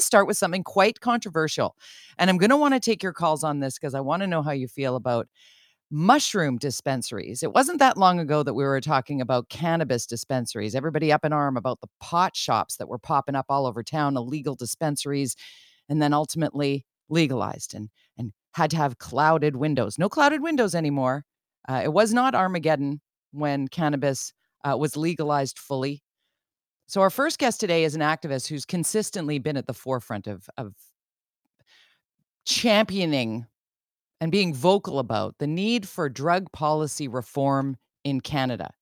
to start with something quite controversial. And I'm going to want to take your calls on this because I want to know how you feel about mushroom dispensaries. It wasn't that long ago that we were talking about cannabis dispensaries. Everybody up in arm about the pot shops that were popping up all over town, illegal dispensaries, and then ultimately legalized and and had to have clouded windows. No clouded windows anymore. Uh, it was not Armageddon when cannabis uh, was legalized fully. So our first guest today is an activist who's consistently been at the forefront of of championing and being vocal about the need for drug policy reform in Canada.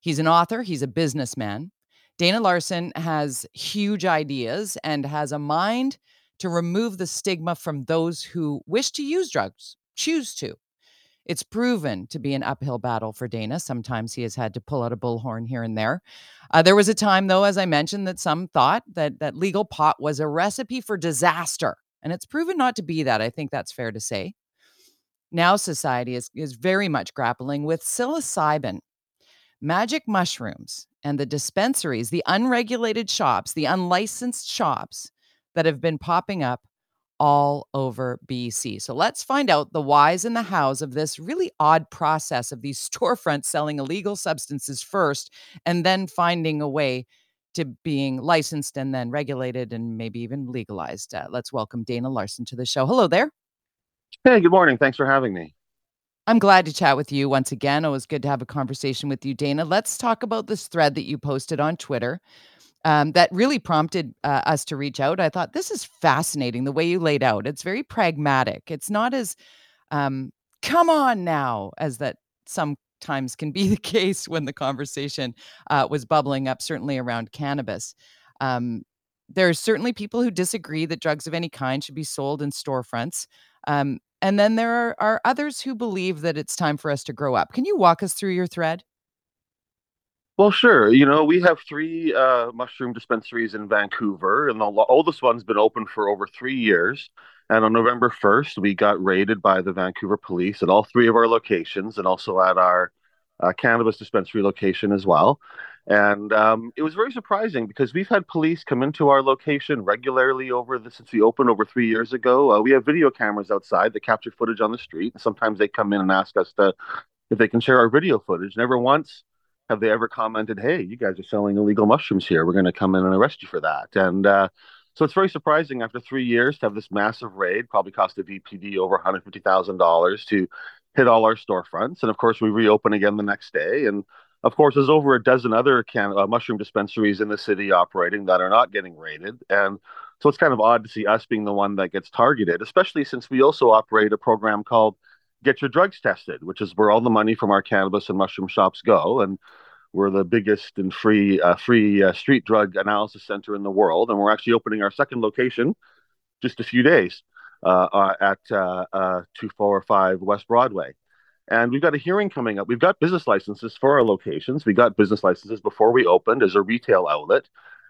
He's an author, he's a businessman. Dana Larsen has huge ideas and has a mind to remove the stigma from those who wish to use drugs, choose to. It's proven to be an uphill battle for Dana. Sometimes he has had to pull out a bullhorn here and there. Uh, there was a time, though, as I mentioned, that some thought that that legal pot was a recipe for disaster, and it's proven not to be that. I think that's fair to say. Now, society is is very much grappling with psilocybin, magic mushrooms, and the dispensaries, the unregulated shops, the unlicensed shops that have been popping up all over BC. So let's find out the whys and the hows of this really odd process of these storefronts selling illegal substances first and then finding a way to being licensed and then regulated and maybe even legalized. Uh, let's welcome Dana Larsen to the show. Hello there. Hey, good morning. Thanks for having me. I'm glad to chat with you once again. It was good to have a conversation with you, Dana. Let's talk about this thread that you posted on Twitter um, that really prompted uh, us to reach out. I thought this is fascinating the way you laid out. It's very pragmatic. It's not as um, come on now as that sometimes can be the case when the conversation uh, was bubbling up, certainly around cannabis. Um, there are certainly people who disagree that drugs of any kind should be sold in storefronts. Um, and then there are, are others who believe that it's time for us to grow up. Can you walk us through your thread? Well, sure. You know, we have three uh, mushroom dispensaries in Vancouver, and the oldest one's been open for over three years. And on November 1st, we got raided by the Vancouver police at all three of our locations and also at our uh, cannabis dispensary location as well. And um, it was very surprising because we've had police come into our location regularly over the, since we opened over three years ago. Uh, we have video cameras outside that capture footage on the street. And sometimes they come in and ask us to if they can share our video footage. Never once have they ever commented, "Hey, you guys are selling illegal mushrooms here. We're going to come in and arrest you for that." And uh, so it's very surprising after three years to have this massive raid, probably cost the VPD over one hundred fifty thousand dollars to hit all our storefronts. And of course, we reopen again the next day. And of course, there's over a dozen other can- uh, mushroom dispensaries in the city operating that are not getting raided. And so it's kind of odd to see us being the one that gets targeted, especially since we also operate a program called get your drugs tested, which is where all the money from our cannabis and mushroom shops go. And we're the biggest and free uh, free uh, street drug analysis center in the world, and we're actually opening our second location just a few days uh, uh at uh, uh, two four five West Broadway. And we've got a hearing coming up. We've got business licenses for our locations. We got business licenses before we opened as a retail outlet.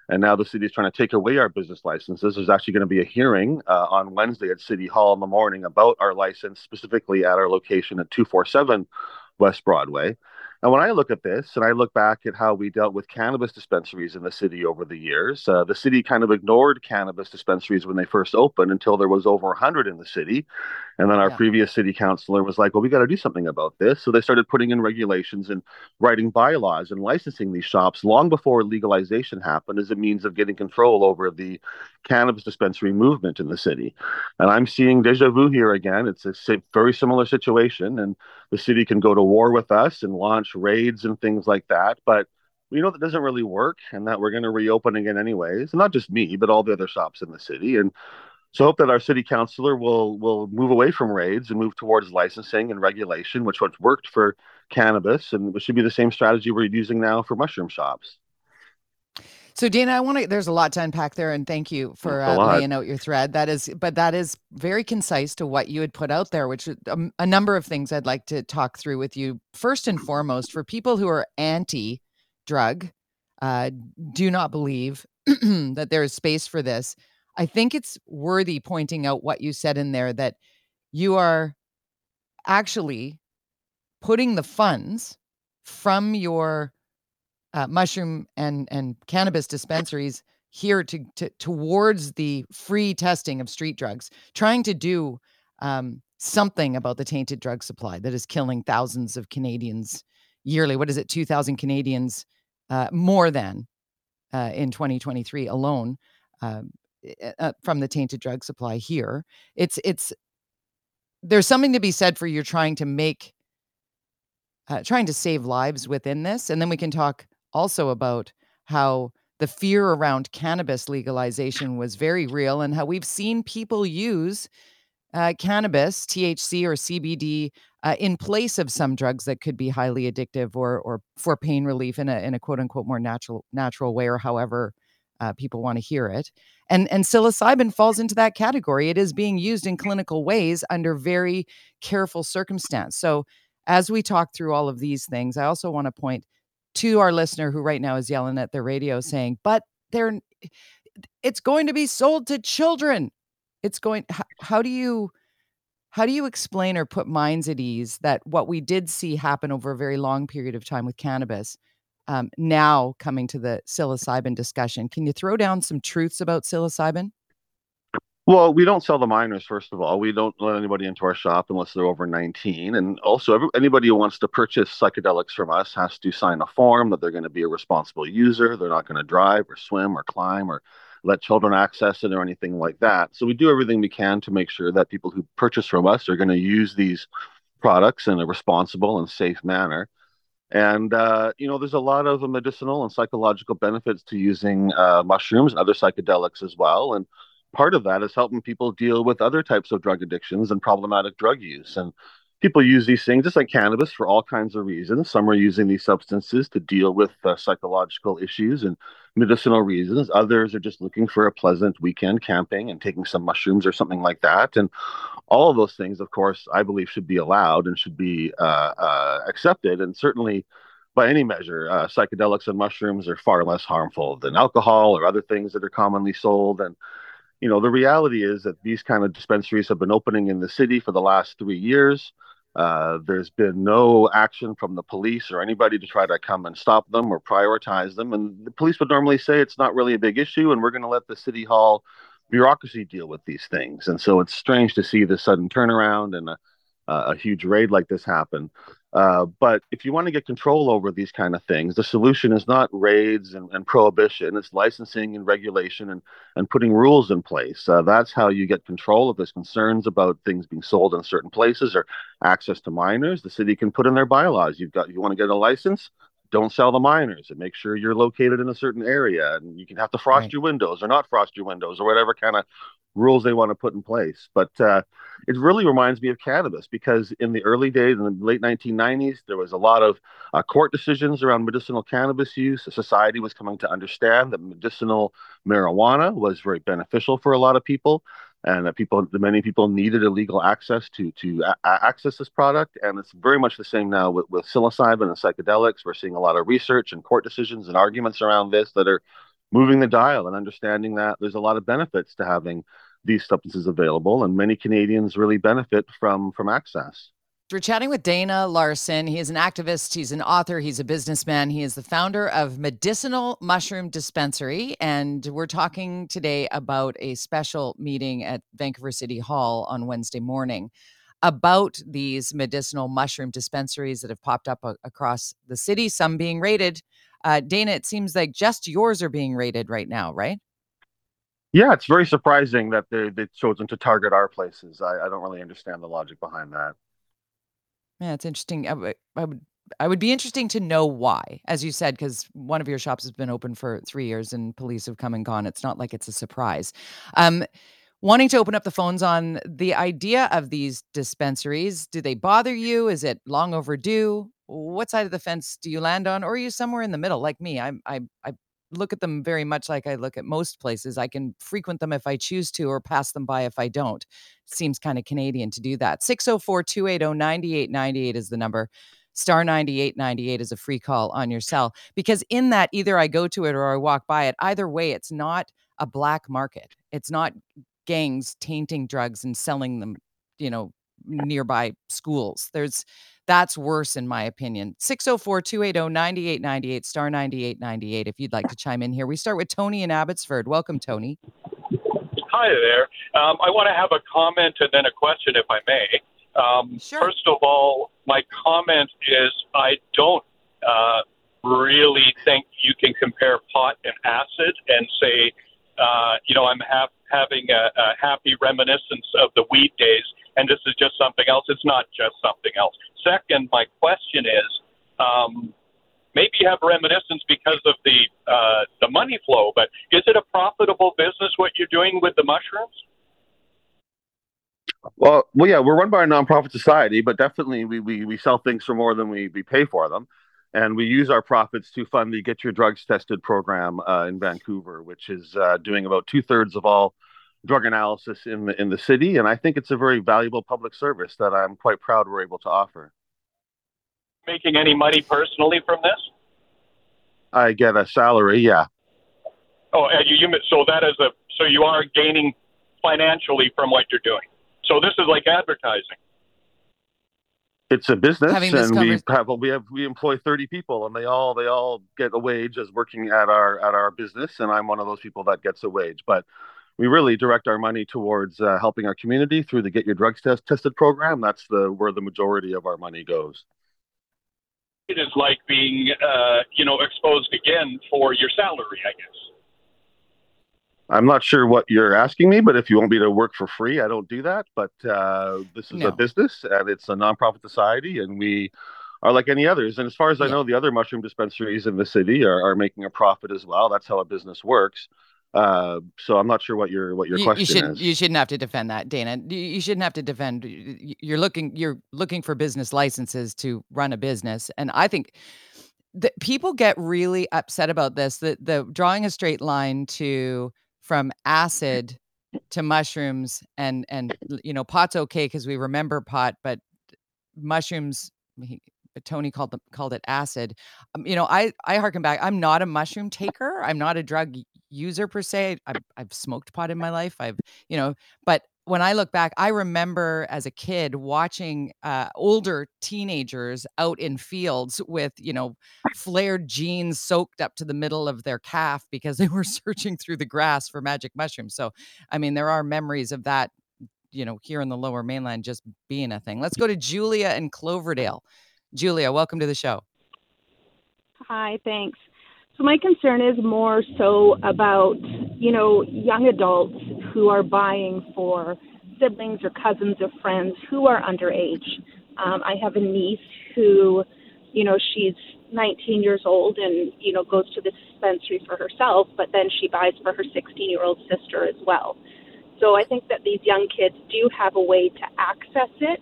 And now the city is trying to take away our business licenses. There's actually going to be a hearing uh, on Wednesday at City Hall in the morning about our license, specifically at our location at 247 West Broadway. And when I look at this and I look back at how we dealt with cannabis dispensaries in the city over the years, uh, the city kind of ignored cannabis dispensaries when they first opened until there was over 100 in the city. And then our yeah. previous city councilor was like, well, we got to do something about this. So they started putting in regulations and writing bylaws and licensing these shops long before legalization happened as a means of getting control over the cannabis dispensary movement in the city. And I'm seeing deja vu here again. It's a very similar situation. And the city can go to war with us and launch raids and things like that. But we know that doesn't really work and that we're going to reopen again anyways. And not just me, but all the other shops in the city. And so hope that our city councilor will will move away from raids and move towards licensing and regulation, which what's worked for cannabis, and it should be the same strategy we're using now for mushroom shops. So Dana, I want to. There's a lot to unpack there, and thank you for uh, laying out your thread. That is, but that is very concise to what you had put out there, which um, a number of things I'd like to talk through with you. First and foremost, for people who are anti-drug, uh, do not believe that there is space for this. I think it's worthy pointing out what you said in there that you are actually putting the funds from your uh, mushroom and and cannabis dispensaries here to, to towards the free testing of street drugs, trying to do um, something about the tainted drug supply that is killing thousands of Canadians yearly. What is it? 2,000 Canadians uh, more than uh, in 2023 alone um, uh, from the tainted drug supply here. It's it's there's something to be said for you're trying to make uh, trying to save lives within this, and then we can talk also about how the fear around cannabis legalization was very real and how we've seen people use uh, cannabis, THC or CBD, uh, in place of some drugs that could be highly addictive or or for pain relief in a in a quote unquote more natural natural way or however uh, people want to hear it. And and psilocybin falls into that category. It is being used in clinical ways under very careful circumstance. So as we talk through all of these things, I also want to point to our listener who right now is yelling at the radio saying, "But they're it's going to be sold to children." It's going how, how do you how do you explain or put minds at ease that what we did see happen over a very long period of time with cannabis, um, now coming to the psilocybin discussion? Can you throw down some truths about psilocybin? Well, we don't sell the minors, first of all. We don't let anybody into our shop unless they're over 19. And also, every, anybody who wants to purchase psychedelics from us has to sign a form that they're going to be a responsible user. They're not going to drive or swim or climb or let children access it or anything like that. So we do everything we can to make sure that people who purchase from us are going to use these products in a responsible and safe manner. And uh, you know, there's a lot of medicinal and psychological benefits to using uh, mushrooms and other psychedelics as well. And part of that is helping people deal with other types of drug addictions and problematic drug use. And people use these things just like cannabis for all kinds of reasons. Some are using these substances to deal with uh, psychological issues and medicinal reasons. Others are just looking for a pleasant weekend camping and taking some mushrooms or something like that. And all of those things, of course, I believe should be allowed and should be uh, uh, accepted. And certainly, by any measure, uh, psychedelics and mushrooms are far less harmful than alcohol or other things that are commonly sold. And you know, the reality is that these kind of dispensaries have been opening in the city for the last three years. Uh, there's been no action from the police or anybody to try to come and stop them or prioritize them. And the police would normally say it's not really a big issue and we're going to let the city hall bureaucracy deal with these things. And so it's strange to see this sudden turnaround and a, a huge raid like this happen. Uh, but if you want to get control over these kind of things, the solution is not raids and, and prohibition. It's licensing and regulation and, and putting rules in place. Uh, that's how you get control if there's concerns about things being sold in certain places or access to minors. The city can put in their bylaws. You've got you want to get a license, don't sell the minors and make sure you're located in a certain area and you can have to frost right. your windows or not frost your windows or whatever kind of rules they want to put in place. But uh, it really reminds me of cannabis because in the early days, in the late 1990s, there was a lot of uh, court decisions around medicinal cannabis use. Society was coming to understand that medicinal marijuana was very beneficial for a lot of people. And that people, many people needed illegal access to to a- access this product, and it's very much the same now with, with psilocybin and psychedelics. We're seeing a lot of research and court decisions and arguments around this that are moving the dial and understanding that there's a lot of benefits to having these substances available, and many Canadians really benefit from from access. We're chatting with Dana Larsen. He is an activist, he's an author, he's a businessman. He is the founder of Medicinal Mushroom Dispensary. And we're talking today about a special meeting at Vancouver City Hall on Wednesday morning about these medicinal mushroom dispensaries that have popped up a- across the city, some being raided. Uh, Dana, it seems like just yours are being raided right now, right? Yeah, it's very surprising that they they've chosen to target our places. I, I don't really understand the logic behind that. Yeah, it's interesting. I would, I would, I would be interesting to know why, as you said, because one of your shops has been open for three years and police have come and gone. It's not like it's a surprise. Um, wanting to open up the phones on the idea of these dispensaries, do they bother you? Is it long overdue? What side of the fence do you land on, or are you somewhere in the middle, like me? I, I, I look at them very much like I look at most places. I can frequent them if I choose to or pass them by if I don't. Seems kind of Canadian to do that. 604 280 9898 is the number. Star 9898 is a free call on your cell because in that, either I go to it or I walk by it. Either way, it's not a black market. It's not gangs tainting drugs and selling them, you know, nearby schools. There's that's worse in my opinion. 604-280-9898 star 9898 if you'd like to chime in here. We start with Tony in Abbotsford. Welcome Tony. Hi there. Um, I want to have a comment and then a question if I may. Um, Sure. First of all, my comment is I don't uh, really think you can compare pot and acid and say, uh, you know, I'm ha- having a, a happy reminiscence of the weed days, and this is just something else. It's not just something else. Second, my question is, um, maybe you have reminiscence because of the uh, the money flow, but is it a profitable business what you're doing with the mushrooms? Well, well, yeah, we're run by a nonprofit society, but definitely we, we, we sell things for more than we, we pay for them. And we use our profits to fund the Get Your Drugs Tested program uh, in Vancouver, which is uh, doing about two thirds of all drug analysis in the in the city. And I think it's a very valuable public service that I'm quite proud we're able to offer. Making any money personally from this? I get a salary, yeah. Oh, and you, you so that is a so you are gaining financially from what you're doing. So this is like advertising. It's a business, Having and we convers- have we have we employ 30 people, and they all they all get a wage as working at our at our business, and I'm one of those people that gets a wage. But we really direct our money towards uh, helping our community through the Get Your Drugs Test Tested program. That's the where the majority of our money goes. It is like being uh, you know exposed again for your salary, I guess. I'm not sure what you're asking me, but if you want me to work for free, I don't do that. But uh, this is No. a business and it's a nonprofit society, and we are like any others. And as far as I know, the other mushroom dispensaries in the city are, are making a profit as well. That's how a business works. Uh, so I'm not sure what your what your you, question you shouldn't is. you shouldn't have to defend that, Dana. You, shouldn't have to defend. You're looking you're looking for business licenses to run a business, and I think that people get really upset about this. The the drawing a straight line to from acid to mushrooms and and you know pot's okay because we remember pot, but mushrooms. He, Tony called them called it acid. Um, you know, I I harken back. I'm not a mushroom taker. I'm not a drug user per se. I've I've smoked pot in my life. I've you know, but when I look back, I remember as a kid watching uh, older teenagers out in fields with you know flared jeans soaked up to the middle of their calf because they were searching through the grass for magic mushrooms. So, I mean, there are memories of that. You know, here in the Lower Mainland, just being a thing. Let's go to Julia in Cloverdale. Julia, welcome to the show. Hi, thanks. So my concern is more so about, you know, young adults who are buying for siblings or cousins of friends who are underage. Um, I have a niece who, you know, she's 19 years old and, you know, goes to the dispensary for herself, but then she buys for her 16 year old sister as well. So I think that these young kids do have a way to access it.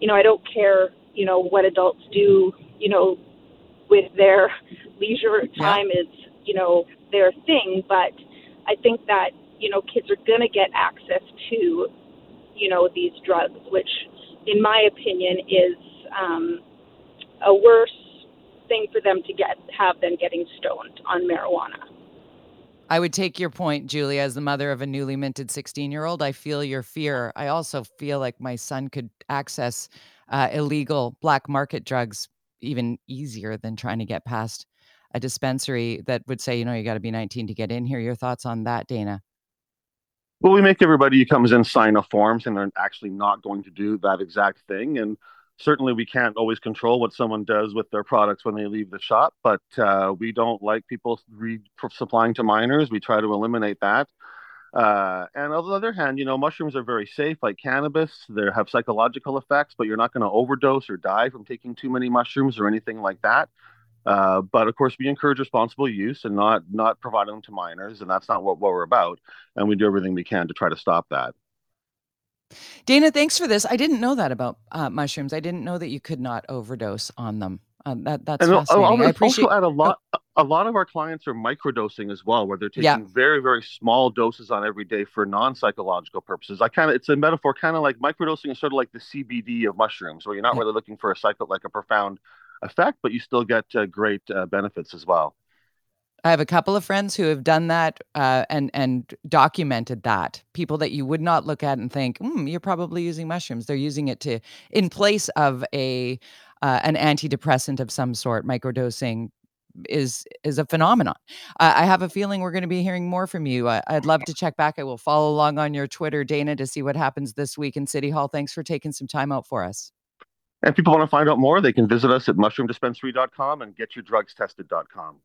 You know, I don't care, you know, what adults do, you know, with their leisure Yeah. time is, you know, their thing. But I think that, you know, kids are going to get access to, you know, these drugs, which, in my opinion, is um, a worse thing for them to get have than getting stoned on marijuana. I would take your point, Julia, as the mother of a newly minted 16 year old. I feel your fear. I also feel like my son could access uh, illegal black market drugs even easier than trying to get past a dispensary that would say, you know, you got to be 19 to get in here. Your thoughts on that, Dana? Well, we make everybody who comes in sign a forms, and they're actually not going to do that exact thing. And certainly we can't always control what someone does with their products when they leave the shop, but uh, we don't like people re- supplying to minors. We try to eliminate that. Uh, and on the other hand, you know, mushrooms are very safe, like cannabis. They have psychological effects, but you're not going to overdose or die from taking too many mushrooms or anything like that. Uh, but of course, we encourage responsible use and not not providing them to minors, and that's not what, what we're about. And we do everything we can to try to stop that. Dana, thanks for this. I didn't know that about uh, mushrooms. I didn't know that you could not overdose on them. Um, that that's and fascinating. I appreciate. also add a lot. A lot of our clients are microdosing as well, where they're taking Yeah. very, very small doses on every day for non-psychological purposes. I kind of, it's a metaphor, kind of like microdosing is sort of like the CBD of mushrooms, where you're not Yeah. really looking for a cycle like a profound effect, but you still get uh, great uh, benefits as well. I have a couple of friends who have done that uh, and and documented that. People that you would not look at and think, mm, "You're probably using mushrooms." They're using it to in place of a uh, an antidepressant of some sort. Microdosing is is a phenomenon. Uh, I have a feeling we're going to be hearing more from you. I, I'd love to check back. I will follow along on your Twitter, Dana, to see what happens this week in City Hall. Thanks for taking some time out for us. And people want to find out more, they can visit us at mushroomdispensary.com and getyourdrugstested.com.